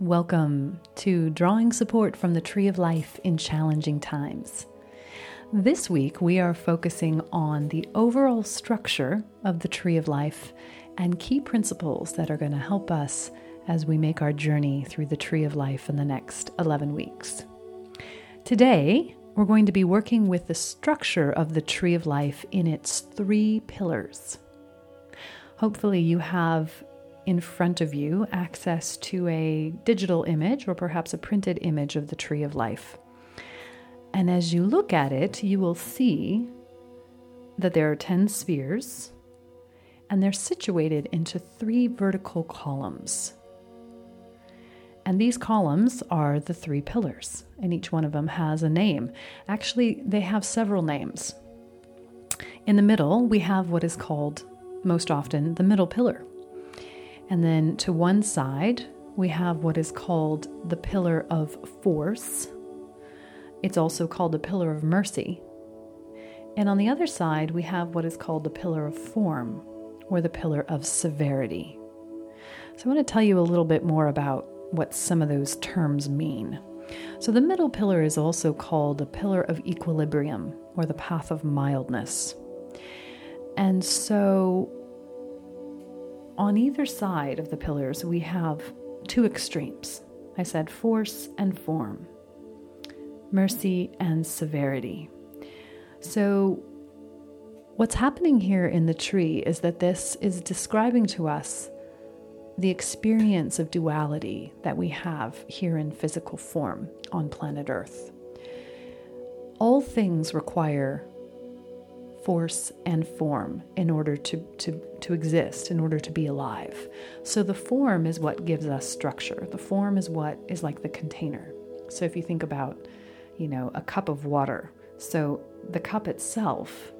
Welcome to Drawing Support from the Tree of Life in Challenging Times. This week, we are focusing on the overall structure of the Tree of Life and key principles that are going to help us as we make our journey through the Tree of Life in the next 11 weeks. Today, we're going to be working with the structure of the Tree of Life in its three pillars. Hopefully, you have in front of you access to a digital image or perhaps a printed image of the tree of life. And as you look at it, you will see that there are 10 spheres and they're situated into three vertical columns. And these columns are the three pillars, and each one of them has a name. Actually, they have several names. In the middle, we have what is called most often the middle pillar. And then to one side, we have what is called the pillar of force. It's also called the pillar of mercy. And on the other side, we have what is called the pillar of form or the pillar of severity. So I want to tell you a little bit more about what some of those terms mean. So the middle pillar is also called the pillar of equilibrium or the path of mildness. And so on either side of the pillars, we have two extremes. I said force and form, mercy and severity. So, what's happening here in the tree is that this is describing to us the experience of duality that we have here in physical form on planet Earth. All things require force and form in order to, to, to exist, in order to be alive. So the form is what gives us structure. The form is what is like the container. So if you think about, you know, a cup of water, so the cup itself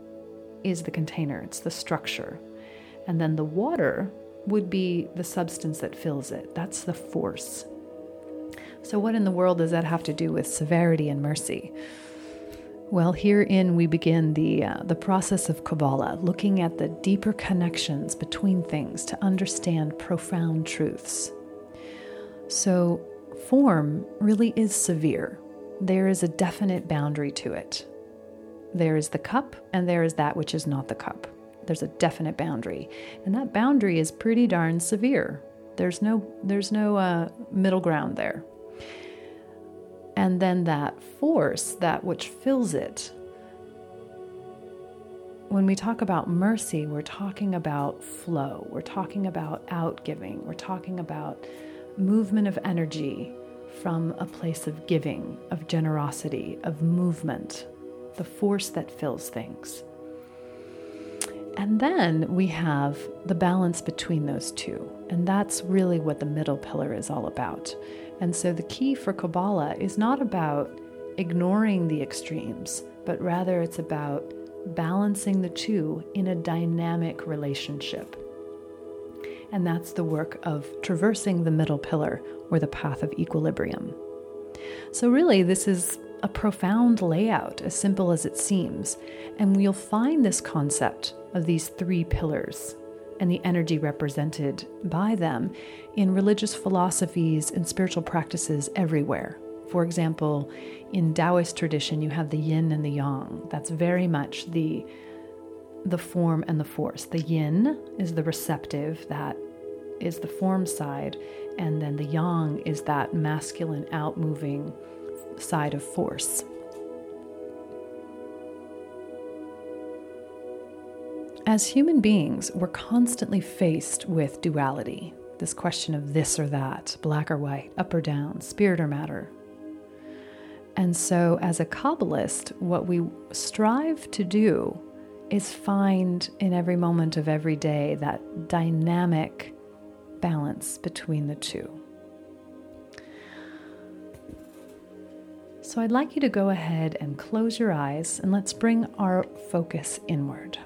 is the container, it's the structure. And then the water would be the substance that fills it. That's the force. So, what in the world does that have to do with severity and mercy? Well, herein we begin the, uh, the process of Kabbalah, looking at the deeper connections between things to understand profound truths. So, form really is severe. There is a definite boundary to it. There is the cup, and there is that which is not the cup. There's a definite boundary, and that boundary is pretty darn severe. There's no, there's no uh, middle ground there. And then that force, that which fills it. When we talk about mercy, we're talking about flow, we're talking about outgiving, we're talking about movement of energy from a place of giving, of generosity, of movement, the force that fills things. And then we have the balance between those two. And that's really what the middle pillar is all about. And so the key for Kabbalah is not about ignoring the extremes, but rather it's about balancing the two in a dynamic relationship. And that's the work of traversing the middle pillar or the path of equilibrium. So, really, this is a profound layout, as simple as it seems, and we'll find this concept of these three pillars and the energy represented by them in religious philosophies and spiritual practices everywhere. For example, in Taoist tradition, you have the yin and the yang. That's very much the the form and the force. The yin is the receptive, that is the form side, and then the yang is that masculine, outmoving side of force. As human beings, we're constantly faced with duality this question of this or that, black or white, up or down, spirit or matter. And so, as a Kabbalist, what we strive to do is find in every moment of every day that dynamic balance between the two. So, I'd like you to go ahead and close your eyes and let's bring our focus inward.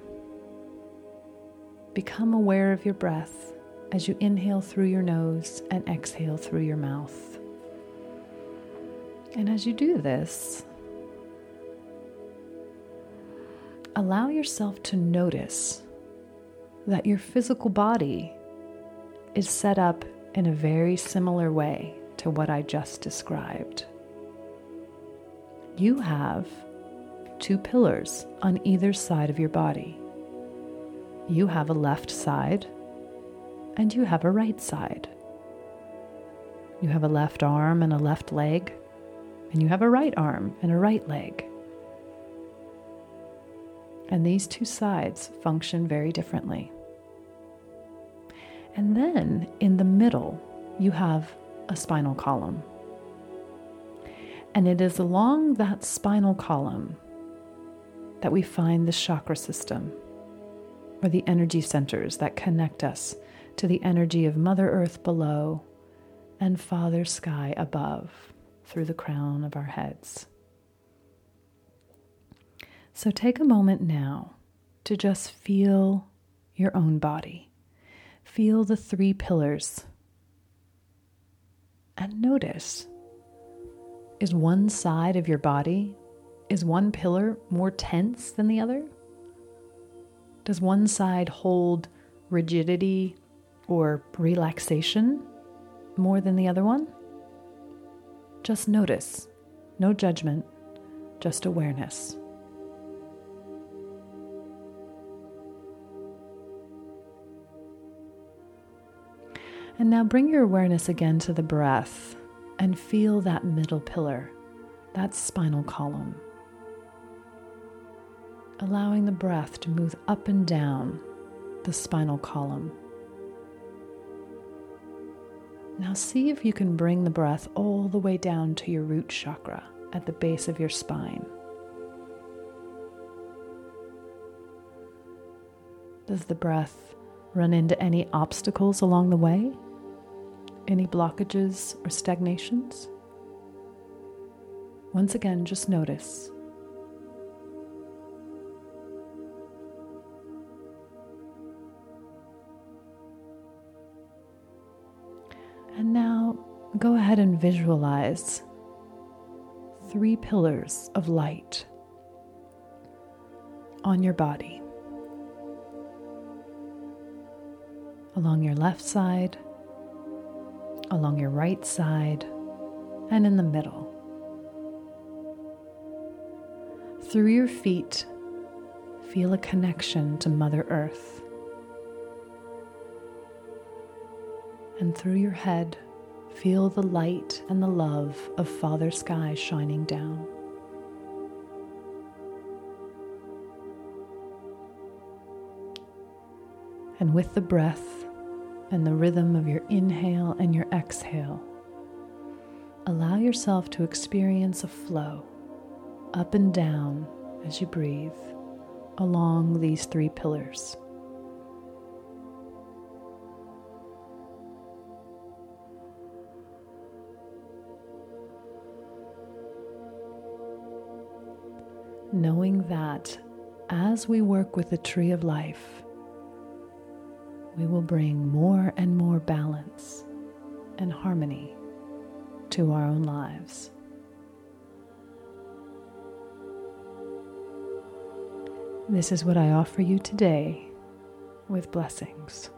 Become aware of your breath as you inhale through your nose and exhale through your mouth. And as you do this, allow yourself to notice that your physical body is set up in a very similar way to what I just described. You have two pillars on either side of your body. You have a left side and you have a right side. You have a left arm and a left leg, and you have a right arm and a right leg. And these two sides function very differently. And then in the middle, you have a spinal column. And it is along that spinal column that we find the chakra system, or the energy centers that connect us to the energy of Mother Earth below and Father Sky above through the crown of our heads. So take a moment now to just feel your own body. Feel the three pillars and notice is one side of your body, is one pillar more tense than the other? Does one side hold rigidity or relaxation more than the other one? Just notice, no judgment, just awareness. And now bring your awareness again to the breath and feel that middle pillar, that spinal column. Allowing the breath to move up and down the spinal column. Now, see if you can bring the breath all the way down to your root chakra at the base of your spine. Does the breath run into any obstacles along the way? Any blockages or stagnations? Once again, just notice. And now go ahead and visualize three pillars of light on your body. Along your left side, along your right side, and in the middle. Through your feet, feel a connection to Mother Earth. And through your head, feel the light and the love of Father Sky shining down. And with the breath, and the rhythm of your inhale and your exhale, allow yourself to experience a flow up and down as you breathe along these three pillars. Knowing that as we work with the tree of life, we will bring more and more balance and harmony to our own lives. This is what I offer you today with blessings.